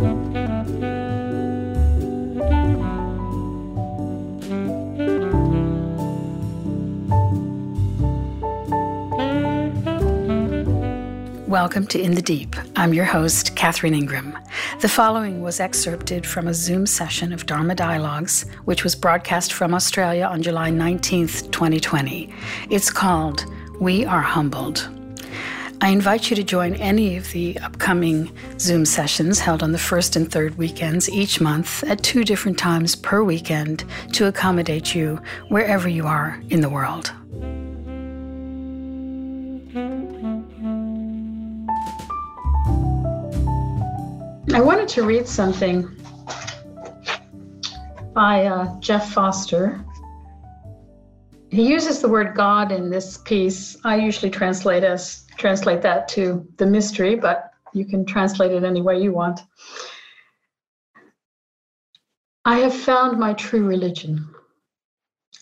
Welcome to In the Deep. I'm your host, Catherine Ingram. The following was excerpted from a Zoom session of Dharma Dialogues, which was broadcast from Australia on July 19th, 2020. It's called We Are Humbled. I invite you to join any of the upcoming Zoom sessions held on the first and third weekends each month at two different times per weekend to accommodate you wherever you are in the world. I wanted to read something by uh, Jeff Foster. He uses the word God in this piece. I usually translate as translate that to the mystery, but you can translate it any way you want. I have found my true religion.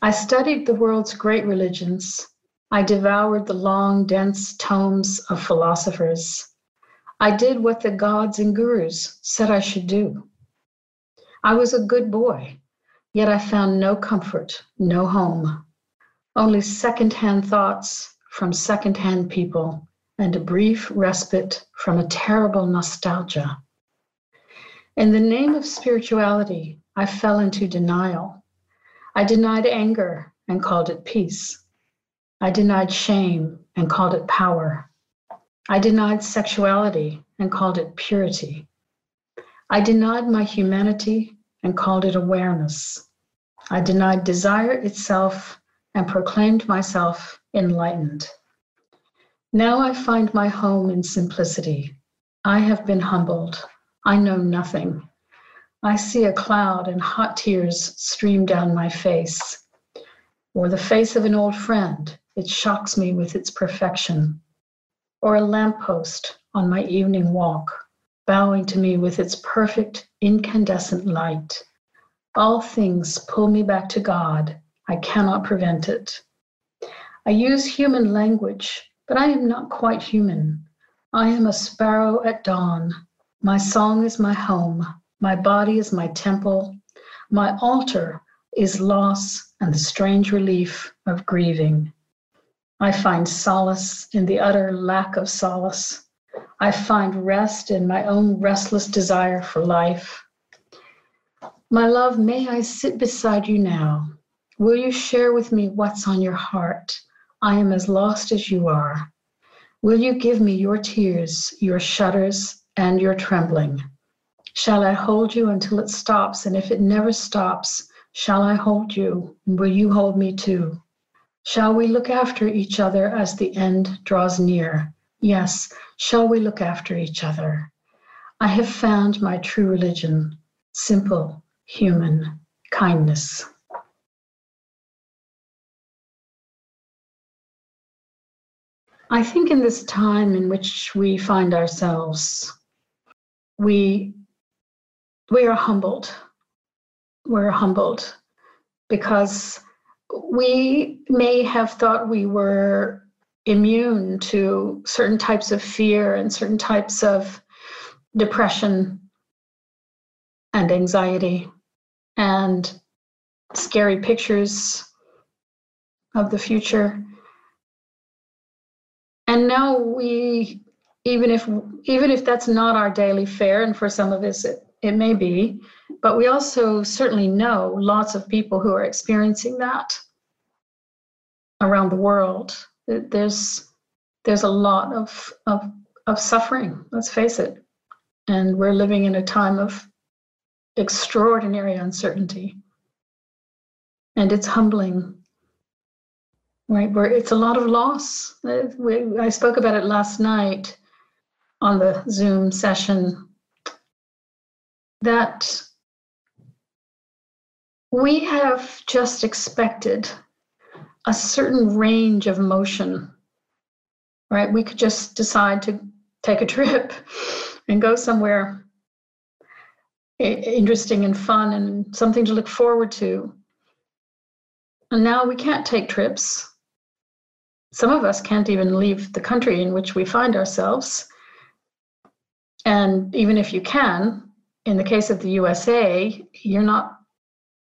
I studied the world's great religions. I devoured the long, dense tomes of philosophers. I did what the gods and gurus said I should do. I was a good boy, yet I found no comfort, no home, only secondhand thoughts from secondhand people and a brief respite from a terrible nostalgia. In the name of spirituality, I fell into denial. I denied anger and called it peace. I denied shame and called it power. I denied sexuality and called it purity. I denied my humanity and called it awareness. I denied desire itself and proclaimed myself enlightened. Now I find my home in simplicity. I have been humbled. I know nothing. I see a cloud and hot tears stream down my face. Or the face of an old friend, it shocks me with its perfection or a lamppost on my evening walk, bowing to me with its perfect incandescent light. All things pull me back to God. I cannot prevent it. I use human language, but I am not quite human. I am a sparrow at dawn. My song is my home. My body is my temple. My altar is loss and the strange relief of grieving. I find solace in the utter lack of solace. I find rest in my own restless desire for life. My love, may I sit beside you now? Will you share with me what's on your heart? I am as lost as you are. Will you give me your tears, your shudders, and your trembling? Shall I hold you until it stops? And if it never stops, shall I hold you? Will you hold me too? Shall we look after each other as the end draws near? Yes, shall we look after each other? I have found my true religion simple, human kindness. I think in this time in which we find ourselves, we, we are humbled. We're humbled because we may have thought we were immune to certain types of fear and certain types of depression and anxiety and scary pictures of the future and now we even if even if that's not our daily fare and for some of us it, it may be but we also certainly know lots of people who are experiencing that around the world. There's there's a lot of of of suffering. Let's face it, and we're living in a time of extraordinary uncertainty, and it's humbling. Right, where it's a lot of loss. Uh, I spoke about it last night on the Zoom session. That we have just expected a certain range of motion, right? We could just decide to take a trip and go somewhere interesting and fun and something to look forward to. And now we can't take trips. Some of us can't even leave the country in which we find ourselves. And even if you can, in the case of the USA, you're not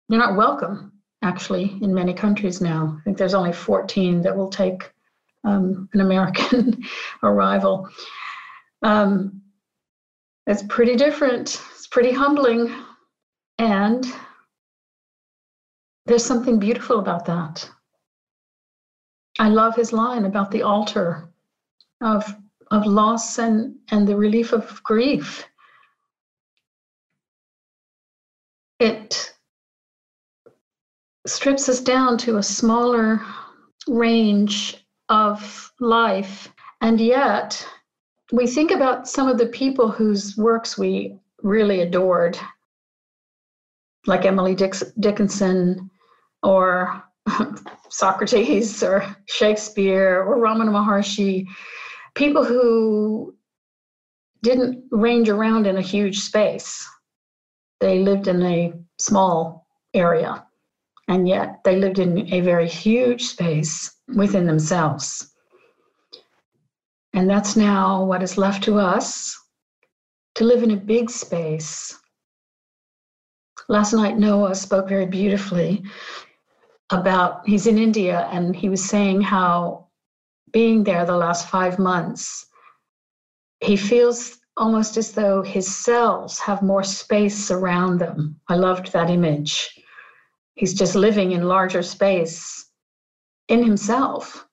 you're not welcome actually in many countries now. I think there's only 14 that will take um, an American arrival. Um, it's pretty different. It's pretty humbling, and there's something beautiful about that. I love his line about the altar of of loss and and the relief of grief. It strips us down to a smaller range of life, and yet we think about some of the people whose works we really adored, like Emily Dickinson or Socrates or Shakespeare or Ramana Maharshi, people who didn't range around in a huge space. They lived in a small area, and yet they lived in a very huge space within themselves. And that's now what is left to us to live in a big space. Last night, Noah spoke very beautifully about he's in India and he was saying how being there the last five months, he feels almost as though his cells have more space around them. I loved that image. He's just living in larger space in himself.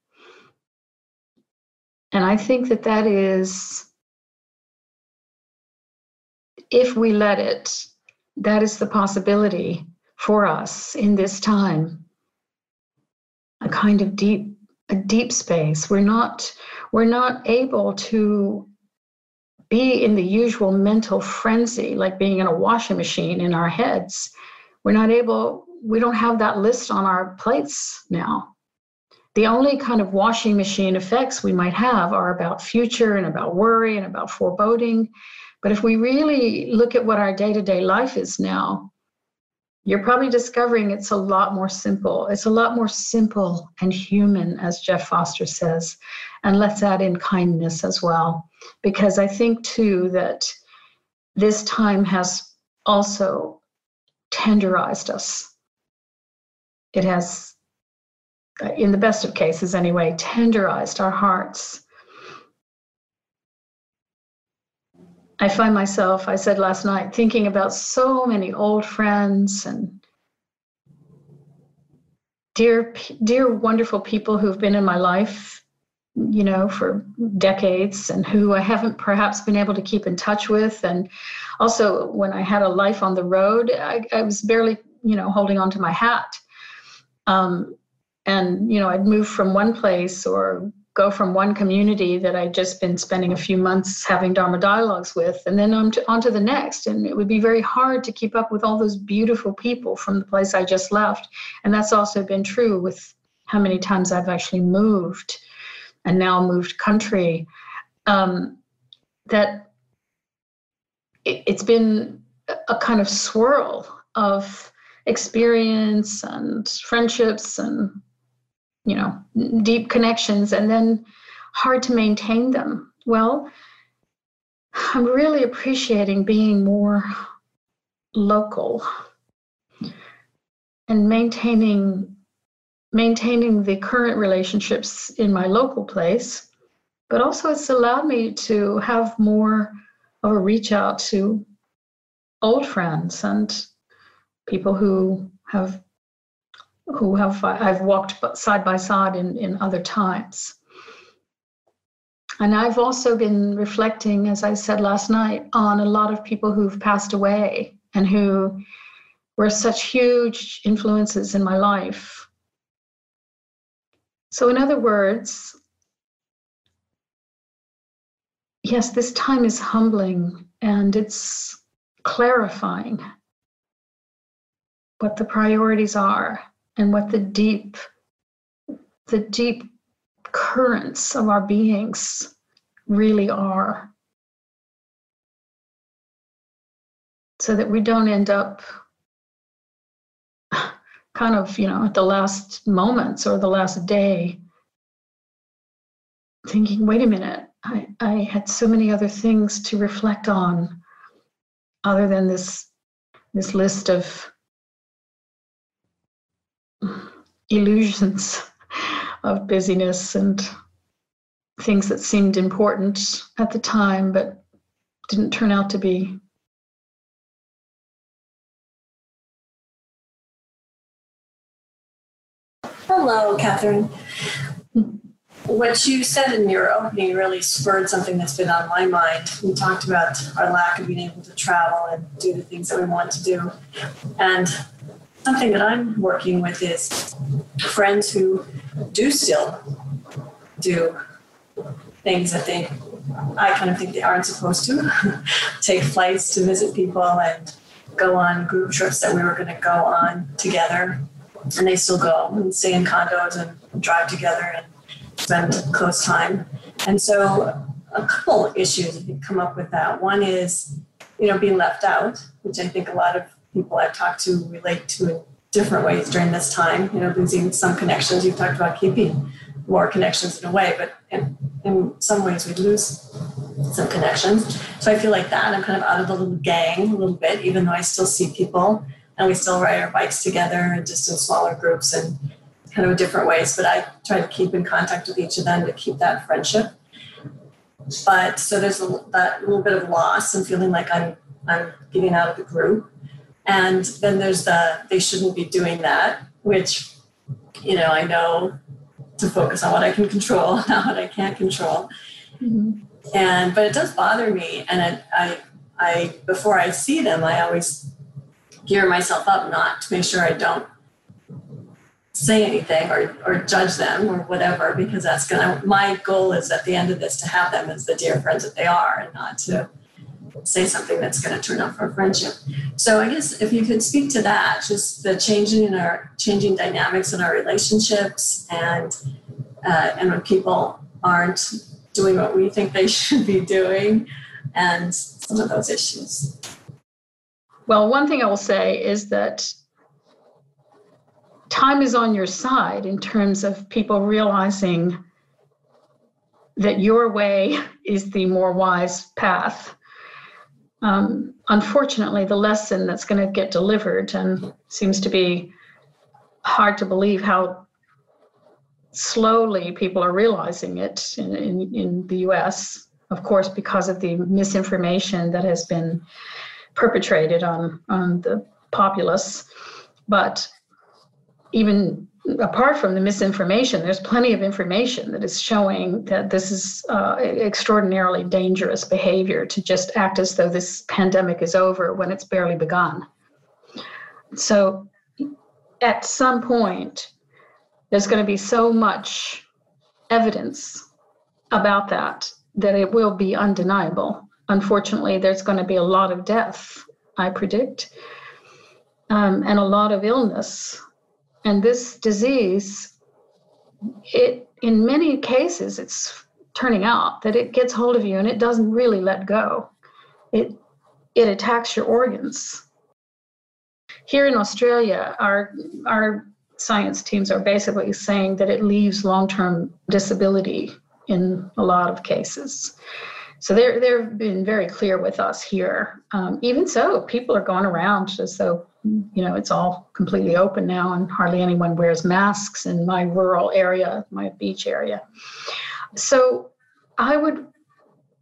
And I think that that is, if we let it, that is the possibility for us in this time a kind of deep a deep space. We're not we're not able to be in the usual mental frenzy like being in a washing machine in our heads. We're not able we don't have that list on our plates now. The only kind of washing machine effects we might have are about future and about worry and about foreboding. But if we really look at what our day-to-day life is now you're probably discovering it's a lot more simple. It's a lot more simple and human, as Jeff Foster says. And let's add in kindness as well, because I think too that this time has also tenderized us. It has, in the best of cases anyway, tenderized our hearts I find myself, I said last night, thinking about so many old friends and dear, dear, wonderful people who've been in my life, you know, for decades and who I haven't perhaps been able to keep in touch with. And also, when I had a life on the road, I, I was barely, you know, holding on to my hat. Um, and, you know, I'd move from one place or go from one community that I'd just been spending a few months having Dharma dialogues with, and then on to, on to the next. And it would be very hard to keep up with all those beautiful people from the place I just left. And that's also been true with how many times I've actually moved and now moved country. Um, that it, it's been a kind of swirl of experience and friendships and you know deep connections and then hard to maintain them. Well i'm really appreciating being more local and maintaining maintaining the current relationships in my local place but also it's allowed me to have more of a reach out to old friends and people who have who have I've walked side by side in, in other times. And I've also been reflecting, as I said last night, on a lot of people who've passed away and who were such huge influences in my life. So, in other words, yes, this time is humbling and it's clarifying what the priorities are and what the deep the deep currents of our beings really are. So that we don't end up kind of you know at the last moments or the last day thinking wait a minute i, I had so many other things to reflect on other than this this list of illusions of busyness and things that seemed important at the time but didn't turn out to be. Hello, Catherine. What you said in your opening really spurred something that's been on my mind. We talked about our lack of being able to travel and do the things that we want to do. And something that I'm working with is friends who do still do things that they, I kind of think they aren't supposed to take flights to visit people and go on group trips that we were going to go on together. And they still go and stay in condos and drive together and spend close time. And so a couple issues come up with that. One is, you know, being left out, which I think a lot of people I've talked to relate to in different ways during this time. You know, losing some connections. You've talked about keeping more connections in a way, but in, in some ways we lose some connections. So I feel like that I'm kind of out of the little gang a little bit, even though I still see people and we still ride our bikes together, and just in smaller groups and kind of different ways. But I try to keep in contact with each of them to keep that friendship. But so there's a, that little bit of loss and feeling like I'm I'm getting out of the group. And then there's the they shouldn't be doing that, which you know I know to focus on what I can control, not what I can't control. Mm-hmm. And but it does bother me, and it, I I before I see them, I always gear myself up not to make sure I don't say anything or, or judge them or whatever because that's gonna my goal is at the end of this to have them as the dear friends that they are and not to say something that's going to turn for a friendship. So I guess if you could speak to that, just the changing in our changing dynamics in our relationships, and uh, and when people aren't doing what we think they should be doing, and some of those issues. Well, one thing I will say is that time is on your side in terms of people realizing that your way is the more wise path um, unfortunately, the lesson that's going to get delivered and seems to be hard to believe how slowly people are realizing it in, in, in the US, of course, because of the misinformation that has been perpetrated on, on the populace. But even apart from the misinformation, there's plenty of information that is showing that this is uh, extraordinarily dangerous behavior to just act as though this pandemic is over when it's barely begun. So, at some point, there's going to be so much evidence about that that it will be undeniable. Unfortunately, there's going to be a lot of death, I predict, um, and a lot of illness and this disease, it in many cases, it's turning out that it gets hold of you and it doesn't really let go. It it attacks your organs. Here in Australia, our our science teams are basically saying that it leaves long-term disability in a lot of cases. So they're they've been very clear with us here. Um, even so, people are going around as though you know, it's all completely open now and hardly anyone wears masks in my rural area, my beach area. So I would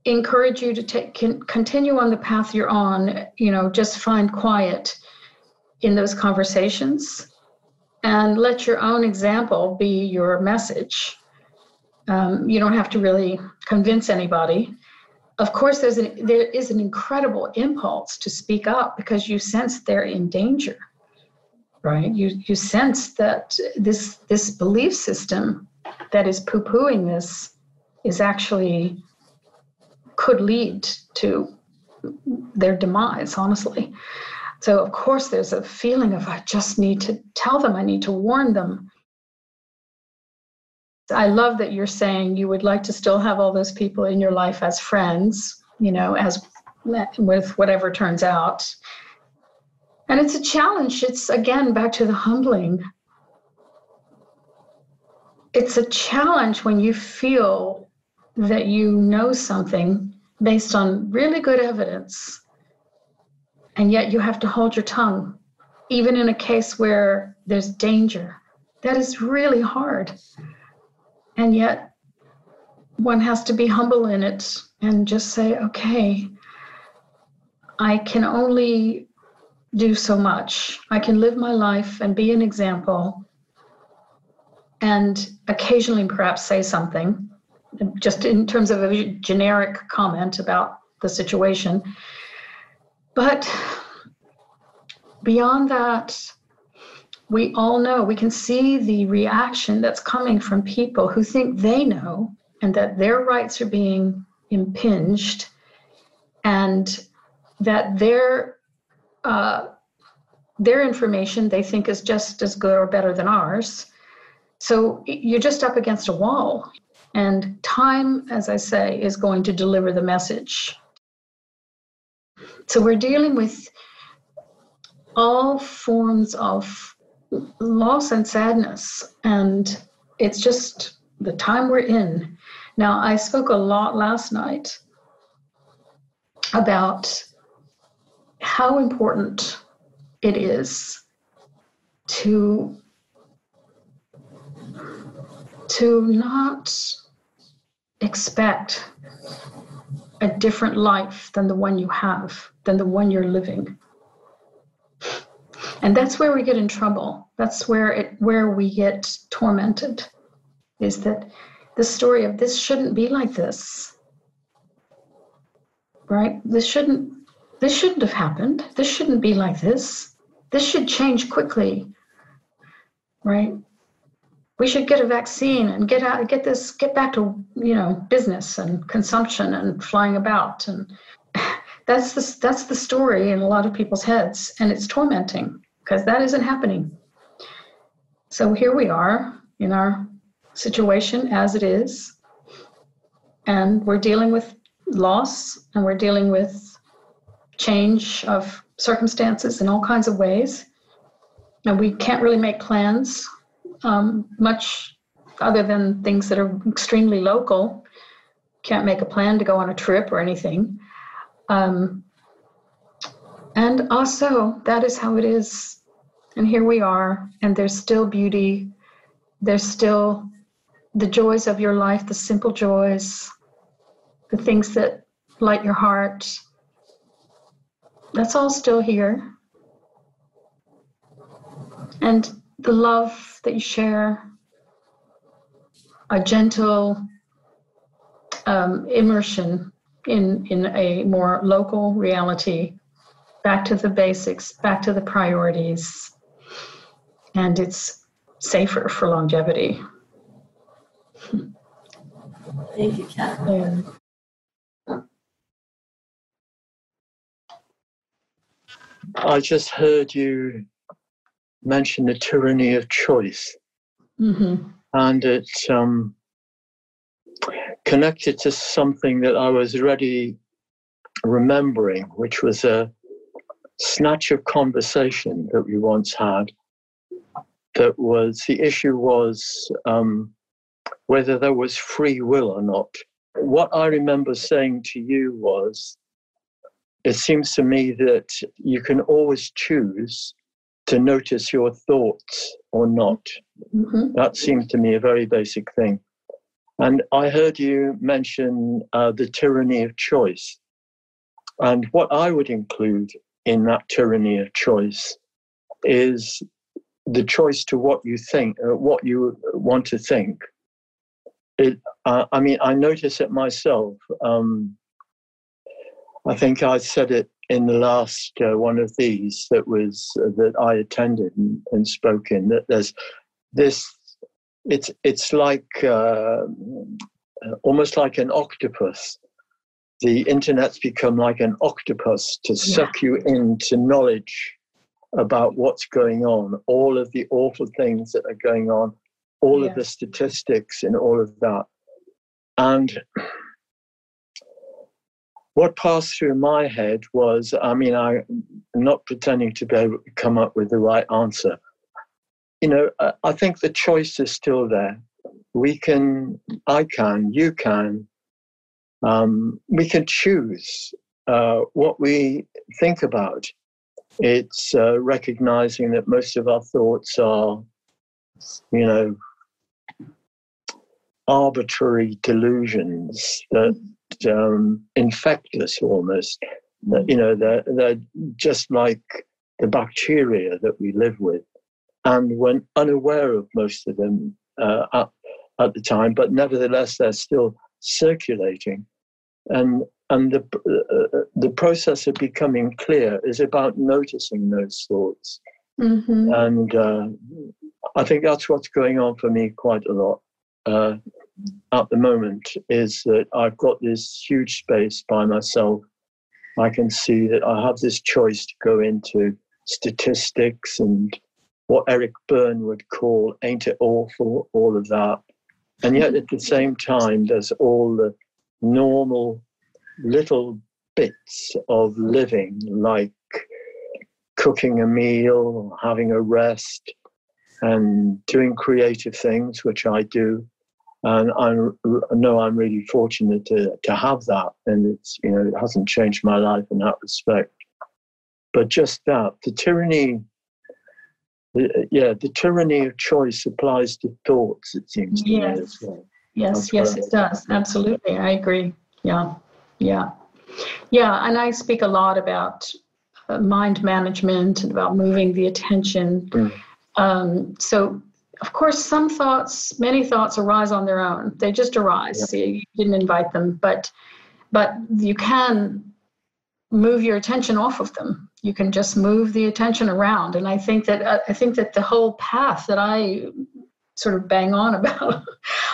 encourage you to take continue on the path you're on, you know, just find quiet in those conversations and let your own example be your message. Um, you don't have to really convince anybody of course there's an there is an incredible impulse to speak up because you sense they're in danger right? You you sense that this this belief system that is poo-pooing this is actually could lead to their demise honestly. So of course there's a feeling of i just need to tell them i need to warn them I love that you're saying you would like to still have all those people in your life as friends, you know, as with whatever turns out. And it's a challenge. It's again back to the humbling. It's a challenge when you feel that you know something based on really good evidence And yet you have to hold your tongue, even in a case where there's danger. That is really hard. And yet one has to be humble in it and just say, okay, I can only do so much. I can live my life and be an example and occasionally perhaps say something, just in terms of a generic comment about the situation. But beyond that, we all know, we can see the reaction that's coming from people who think they know and that their rights are being impinged and that their uh, their information they think is just as good or better than ours. So you're just up against a wall. And time, as I say, is going to deliver the message. So we're dealing with all forms of loss and sadness. And it's just the time we're in. Now, I spoke a lot last night about how important it is to to not expect a different life than the one you have than the one you're living and that's where we get in trouble. That's where it where we get tormented is that the story of this shouldn't be like this. Right? This shouldn't this shouldn't have happened. This shouldn't be like this. This should change quickly. Right? We should get a vaccine and get out get this get back to you know business and consumption and flying about. And that's the that's the story in a lot of people's heads. And it's tormenting because that isn't happening so here we are in our situation as it is and we're dealing with loss and we're dealing with change of circumstances in all kinds of ways and we can't really make plans um, much other than things that are extremely local. Can't make a plan to go on a trip or anything. Um, and also, that is how it is. And here we are, and there's still beauty. There's still the joys of your life, the simple joys, the things that light your heart. That's all still here. And the love that you share, a gentle um, immersion in, in a more local reality, back to the basics, back to the priorities, and it's safer for longevity. Thank you, Catherine. I just heard you mention the tyranny of choice. Mm-hmm. And it's um, connected to something that I was already remembering, which was a snatch of conversation that we once had. That was the issue was um, whether there was free will or not. What I remember saying to you was, it seems to me that you can always choose to notice your thoughts or not. Mm-hmm. That seems to me a very basic thing. And I heard you mention uh, the tyranny of choice. And what I would include in that tyranny of choice is the choice to what you think, uh, what you want to think. It, uh, I mean, I notice it myself. Um, I think I said it in the last uh, one of these that was uh, that I attended and, and, spoke in that there's this it's it's like uh, almost like an octopus the internet's become like an octopus to yeah. suck you into knowledge about what's going on all of the awful things that are going on all yeah. of the statistics and all of that and what passed through my head was I mean, I'm not pretending to be able to come up with the right answer. You know, I think the choice is still there. We can, I can, you can, um, we can choose uh, what we think about. it's uh, recognizing that most of our thoughts are, you know, arbitrary delusions that um, infect us almost. That, you know, they're, they're just like the bacteria that we live with. And when unaware of most of them uh, at, at the time, but nevertheless, they're still circulating. And, and the, uh, the process of becoming clear is about noticing those thoughts. Mm-hmm. And uh, I think that's what's going on for me quite a lot uh, at the moment is that I've got this huge space by myself. I can see that I have this choice to go into statistics and what Eric Berne would call ain't it awful, all of that. And yet at the same time, there's all the normal little bits of living, like cooking a meal, having a rest, and doing creative things, which I do. And I know I'm really fortunate to, to have that. And it's, you know, it hasn't changed my life in that respect. But just that, the tyranny, yeah, the tyranny of choice applies to thoughts, it seems to yes. me as well. Yes, That's yes, it does. Absolutely. I agree. Yeah, yeah. Yeah, and I speak a lot about uh, mind management and about moving the attention. Mm. Um, so, of course, some thoughts, many thoughts arise on their own. They just arise. Yeah. You didn't invite them, but but you can move your attention off of them. You can just move the attention around. And i think that uh, i think that the whole path that i sort of bang on about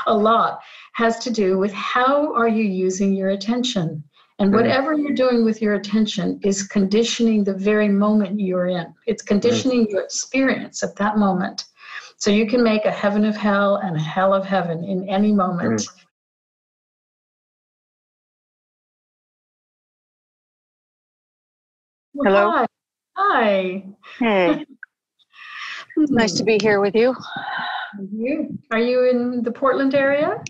a lot has to do with how are you using your attention? And whatever you're doing with your attention is conditioning the very moment you're in. It's conditioning your experience at that moment. So you can make a heaven of hell and a hell of heaven in any moment. Mm. Hello. Hi. Hi. Hey. nice to be here with you. you. Are you in the Portland area?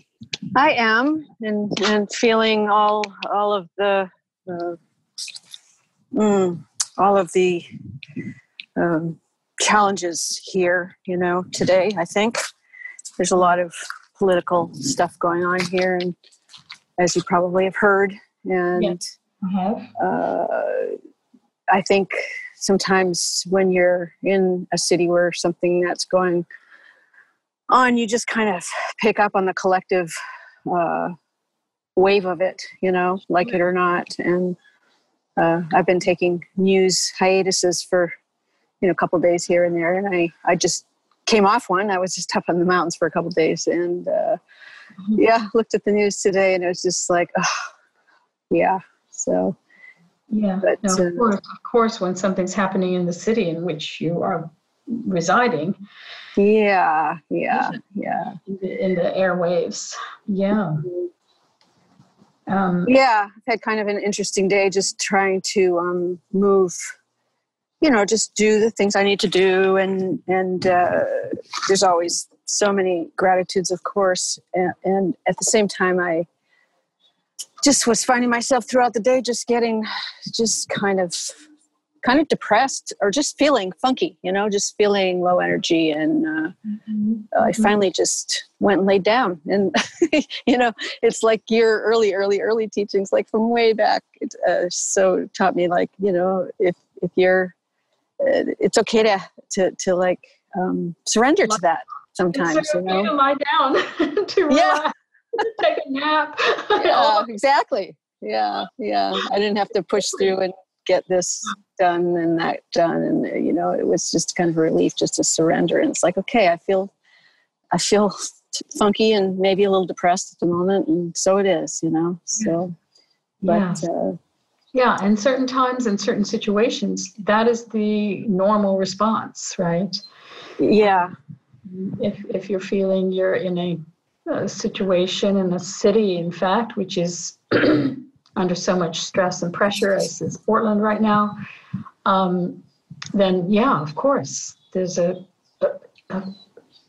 I am, and and feeling all all of the uh, mm, all of the um, challenges here. You know, today I think there's a lot of political stuff going on here, and as you probably have heard, and yes, have. Uh, I think sometimes when you're in a city where something that's going on, you just kind of pick up on the collective uh, wave of it, you know, like it or not. And uh, I've been taking news hiatuses for, you know, a couple days here and there, and I I just came off one. I was just up in the mountains for a couple days, and uh, mm-hmm. yeah, looked at the news today, and it was just like, oh, yeah. So yeah, but, no, of, uh, course, of course, when something's happening in the city in which you are residing. Yeah, yeah, yeah. In the, in the airwaves. Yeah. Um, yeah, I've had kind of an interesting day just trying to um, move, you know, just do the things I need to do. And, and uh, there's always so many gratitudes, of course. And, and at the same time, I, just was finding myself throughout the day just getting just kind of kind of depressed or just feeling funky you know just feeling low energy and uh, mm-hmm. i mm-hmm. finally just went and laid down and you know it's like your early early early teachings like from way back it uh, so taught me like you know if if you're uh, it's okay to to to like um, surrender to that sometimes it's okay you know to lie down to relax. yeah take a nap. yeah, exactly. Yeah, yeah. I didn't have to push through and get this done and that done, and you know, it was just kind of a relief just to surrender. And it's like, okay, I feel, I feel funky and maybe a little depressed at the moment, and so it is, you know. So, but. Yeah. Uh, yeah, and certain times and certain situations, that is the normal response, right? Yeah. If if you're feeling you're in a situation in the city, in fact, which is under so much stress and pressure as is Portland right now, um, then yeah, of course, there's a, a,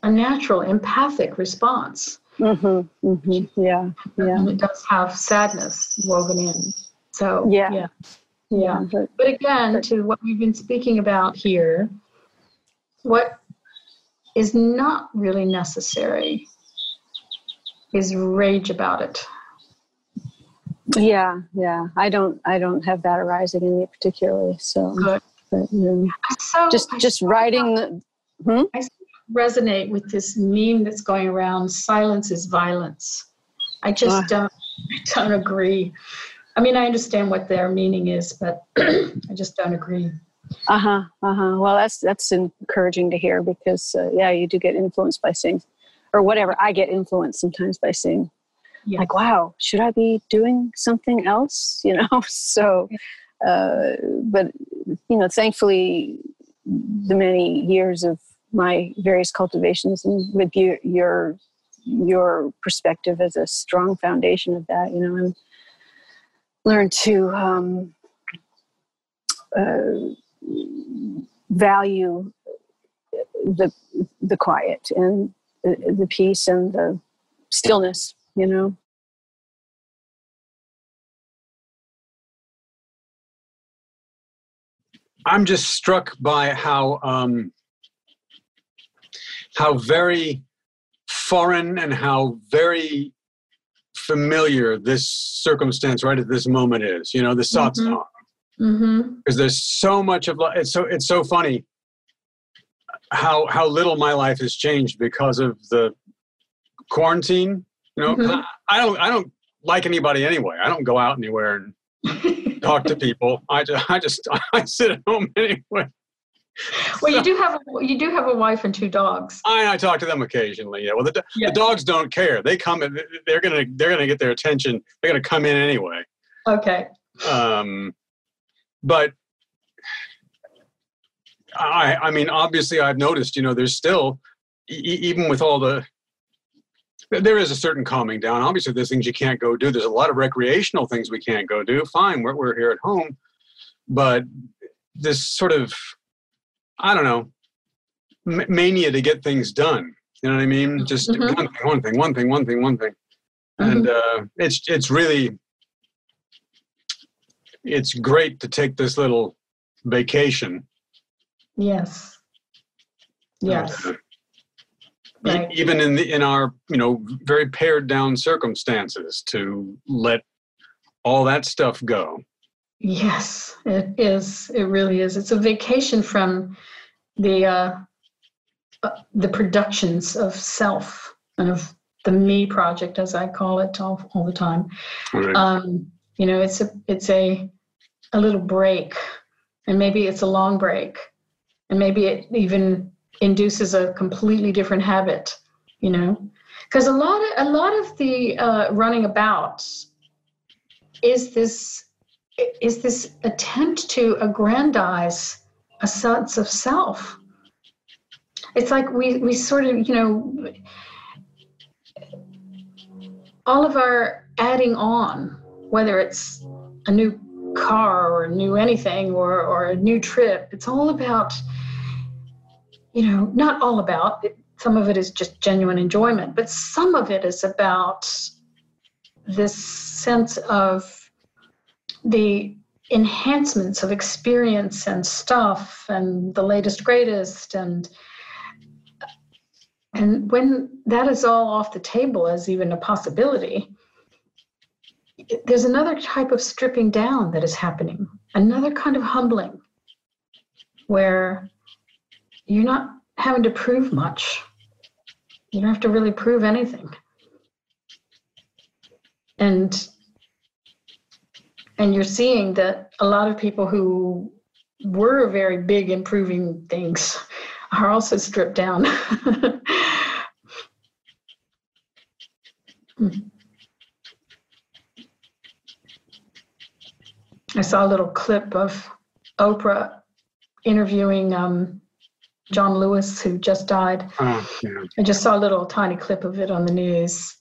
a natural empathic response. Mm-hmm, mm-hmm, yeah, yeah. And it does have sadness woven in. So yeah, yeah. Yeah. But, but again, but, to what we've been speaking about here, what is not really necessary is rage about it. Yeah, yeah. I don't I don't have that arising in me particularly. So Good. But, you know, so, just just writing hmm? I resonate with this meme that's going around silence is violence. I just uh. don't I don't agree. I mean, I understand what their meaning is, but I just don't agree. Uh huh. Uh huh. Well, that's that's encouraging to hear because uh, yeah, you do get influenced by seeing, or whatever. I get influenced sometimes by seeing, yes. like, wow, should I be doing something else? You know. so, uh, but you know, thankfully, the many years of my various cultivations and with your your your perspective as a strong foundation of that. You know, and learn to um, uh, value the the quiet and the, the peace and the stillness. You know. I'm just struck by how um, how very foreign and how very familiar this circumstance right at this moment is. You know, the satsang. Mm-hmm. Because mm-hmm. there's so much of it's so it's so funny how how little my life has changed because of the quarantine. You know, mm-hmm. I don't I don't like anybody anyway. I don't go out anywhere and talk to people. I just I just I sit at home anyway well, you do have a, you do have a wife and two dogs. I, I talk to them occasionally. Yeah. Well, the, yeah. the dogs don't care. They come. They're gonna they're gonna get their attention. They're gonna come in anyway. Okay. Um, but I I mean obviously I've noticed you know there's still e- even with all the there is a certain calming down. Obviously, there's things you can't go do. There's a lot of recreational things we can't go do. Fine, we're, we're here at home, but this sort of I don't know, m- mania to get things done. You know what I mean? Just mm-hmm. one thing, one thing, one thing, one thing, one thing, mm-hmm. and uh, it's it's really it's great to take this little vacation. Yes. Yes. Uh, right. Even in the in our you know very pared down circumstances, to let all that stuff go. Yes, it is. It really is. It's a vacation from the uh, uh, the productions of self and of the me project, as I call it all, all the time. Right. Um, you know, it's a it's a a little break, and maybe it's a long break, and maybe it even induces a completely different habit. You know, because a lot of a lot of the uh, running about is this is this attempt to aggrandize a sense of self. It's like we, we sort of, you know, all of our adding on, whether it's a new car or a new anything or, or a new trip, it's all about, you know, not all about, it, some of it is just genuine enjoyment, but some of it is about this sense of the enhancements of experience and stuff and the latest greatest and and when that is all off the table as even a possibility there's another type of stripping down that is happening another kind of humbling where you're not having to prove much. You don't have to really prove anything. And and you're seeing that a lot of people who were very big in proving things are also stripped down. I saw a little clip of Oprah interviewing um, John Lewis, who just died. Oh, yeah. I just saw a little tiny clip of it on the news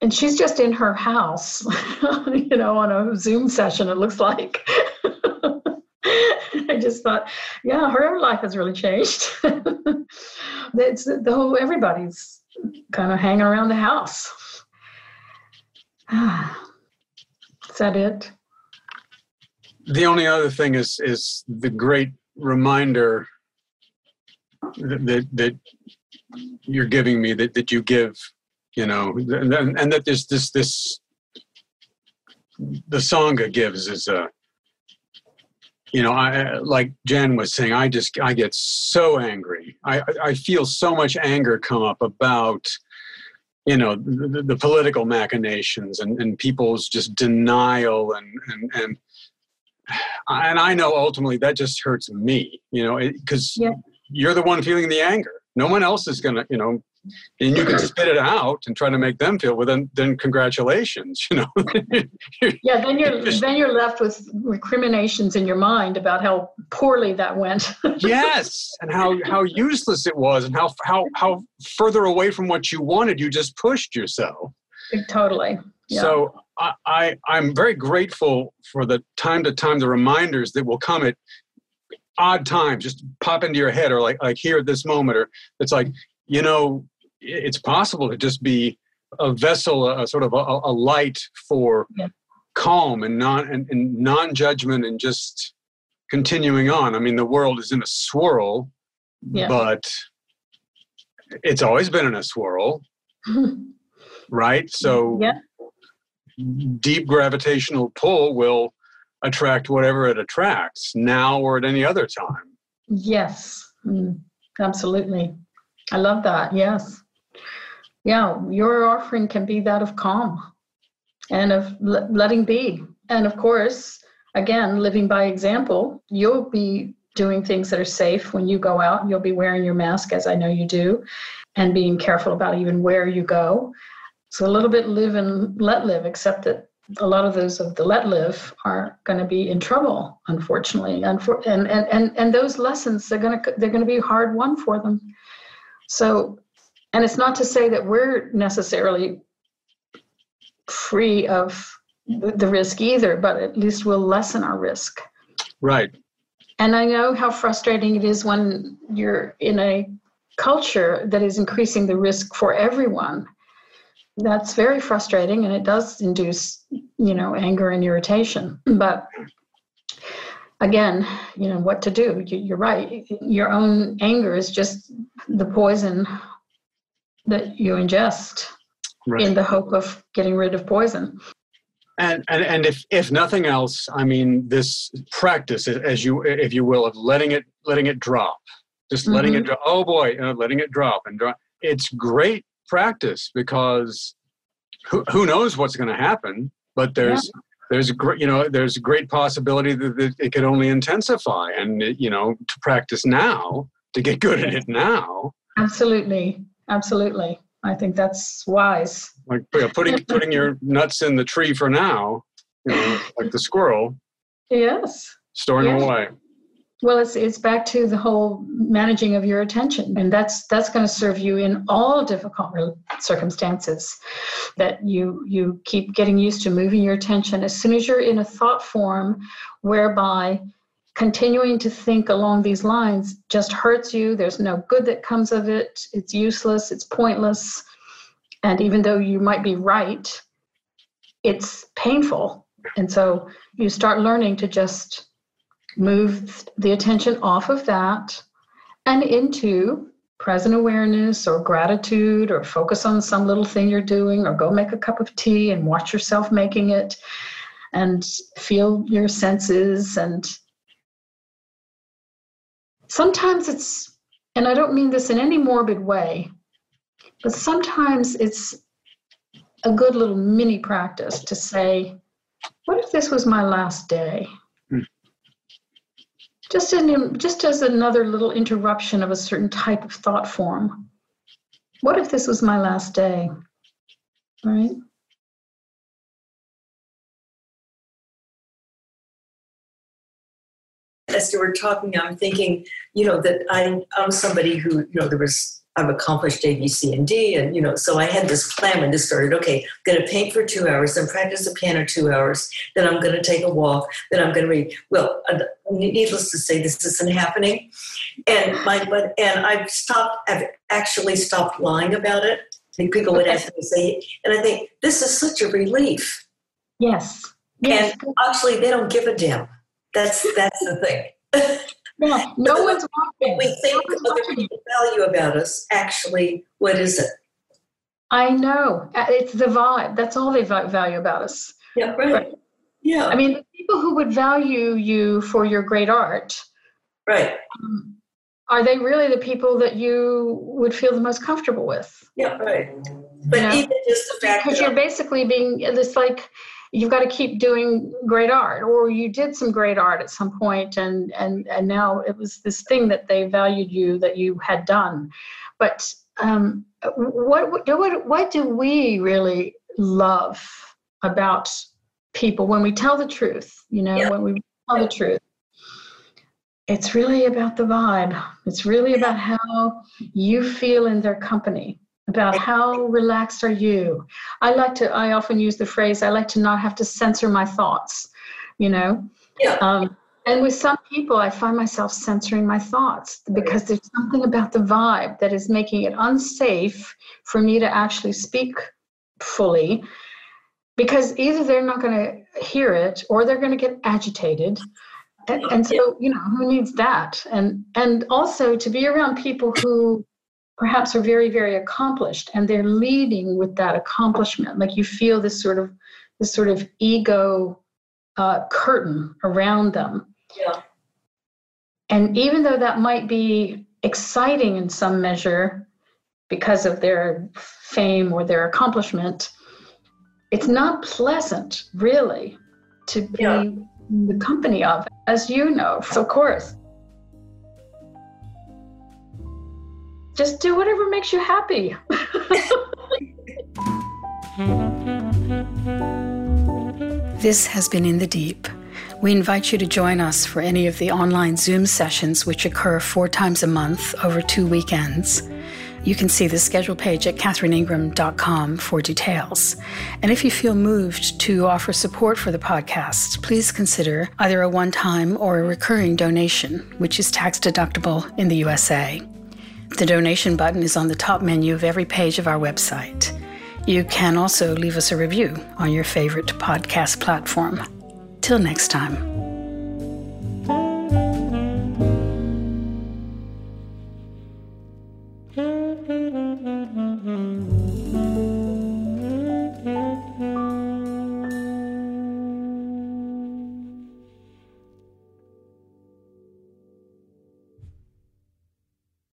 and she's just in her house, you know, on a Zoom session, it looks like. I just thought, yeah, her life has really changed. it's the whole, everybody's kind of hanging around the house. Is that it? the only other thing is is the great reminder that that, you're giving me that, that you give you know and, and that this this this the sangha gives is a you know i like jen was saying i just i get so angry i i feel so much anger come up about you know the, the political machinations and, and people's just denial and and and and I know ultimately that just hurts me, you know, because yeah. You're the one feeling the anger. No one else is gonna, you know, and you can spit it out and try to make them feel well then then congratulations you know yeah then you're then you're left with recriminations in your mind about how poorly that went yes and how how useless it was and how how how further away from what you wanted you just pushed yourself totally yeah. so I, I i'm very grateful for the time to time the reminders that will come at odd times just pop into your head or like like here at this moment or it's like you know, it's possible to just be a vessel, a, sort of a, a light for yeah. calm and non and, and non-judgment and just continuing on. I mean, the world is in a swirl, yeah. but it's always been in a swirl, right? So, yeah. deep gravitational pull will attract whatever it attracts now or at any other time. Yes, mm, absolutely. I love that. Yes. Yeah, your offering can be that of calm and of letting be. And of course, again, living by example, you'll be doing things that are safe when you go out. You'll be wearing your mask, as I know you do, and being careful about even where you go. So a little bit live and let live, except that a lot of those of the let live are going to be in trouble, unfortunately. And, for, and, and, and, and those lessons, they're going to, they're going to be hard won for them. So, and it's not to say that we're necessarily free of the risk either, but at least we'll lessen our risk. Right. And I know how frustrating it is when you're in a culture that is increasing the risk for everyone. That's very frustrating and it does induce, you know, anger and irritation. But again, you know, what to do. You're right. Your own anger is just the poison that you ingest right. in the hope of getting rid of poison. And, and and if if nothing else, I mean, this practice, as you if you will, of letting it letting it drop, just mm-hmm. letting it drop. Oh boy, know, letting it drop and drop. It's great practice because who who knows what's going to happen, but there's yeah. there's a great you know there's a great possibility that, it could only intensify and you know to practice now to get good at it now. Absolutely. Absolutely. I think that's wise. Like putting putting your nuts in the tree for now you know like the squirrel. Yes. Storing yes. them away well, it's it's back to the whole managing of your attention, and that's that's going to serve you in all difficult circumstances. That you you keep getting used to moving your attention as soon as you're in a thought form, whereby continuing to think along these lines just hurts you. There's no good that comes of it. It's useless. It's pointless. And even though you might be right, it's painful. And so you start learning to just move the attention off of that and into present awareness or gratitude or focus on some little thing you're doing or go make a cup of tea and watch yourself making it and feel your senses. And sometimes it's and i don't mean this in any morbid way but sometimes it's a good little mini practice to say what if this was my last day just in, just as another little interruption of a certain type of thought form. What if this was my last day? Right? As you were talking, I'm thinking, you know, that I, I'm somebody who, you know, there was I've accomplished A, B, C, and D. And, you know, so I had this plan when this started. Okay, I'm going to paint for two hours, then practice the piano two hours, then I'm going to take a walk, then I'm going to read. Well, uh, needless to say, this isn't happening. And my, but, and I've stopped, I've actually stopped lying about it. And People would ask me to say, and I think this is such a relief. Yes. yes. And actually, they don't give a damn. That's that's the thing. Yeah, no one's watching. We think no other people value about us. Actually, what is it? I know. Uh, it's the vibe. That's all they value about us. Yeah, right. right. Yeah. I mean, the people who would value you for your great art. Right. Um, are they really the people that you would feel the most comfortable with? Yeah, right. But you know? even just the fact because you're basically being it's like you've got to keep doing great art or you did some great art at some point and and and now it was this thing that they valued you that you had done. But um, what, what what do we really love about people when we tell the truth you know yeah. when we tell the truth? It's really about the vibe. It's really about how you feel in their company about how relaxed are you. I like to i often use the phrase i like to not have to censor my thoughts you know? Yeah. Um, and with some people i find myself censoring my thoughts because there's something about the vibe that is making it unsafe for me to actually speak fully because either they're not going to hear it or they're going to get agitated. And, and so you know who needs that? And and also to be around people who perhaps are very very accomplished and they're leading with that accomplishment like you feel this sort of this sort of ego uh, curtain around them yeah. and even though that might be exciting in some measure because of their fame or their accomplishment it's not pleasant really to be yeah. in the company of as you know of course just do whatever makes you happy. this has been In the Deep. We invite you to join us for any of the online Zoom sessions which occur four times a month over two weekends. You can see the schedule page at catherineingram.com for details. And if you feel moved to offer support for the podcast, please consider either a one time or a recurring donation, which is tax deductible in the USA. The donation button is on the top menu of every page of our website. You can also leave us a review on your favorite podcast platform. Till next time.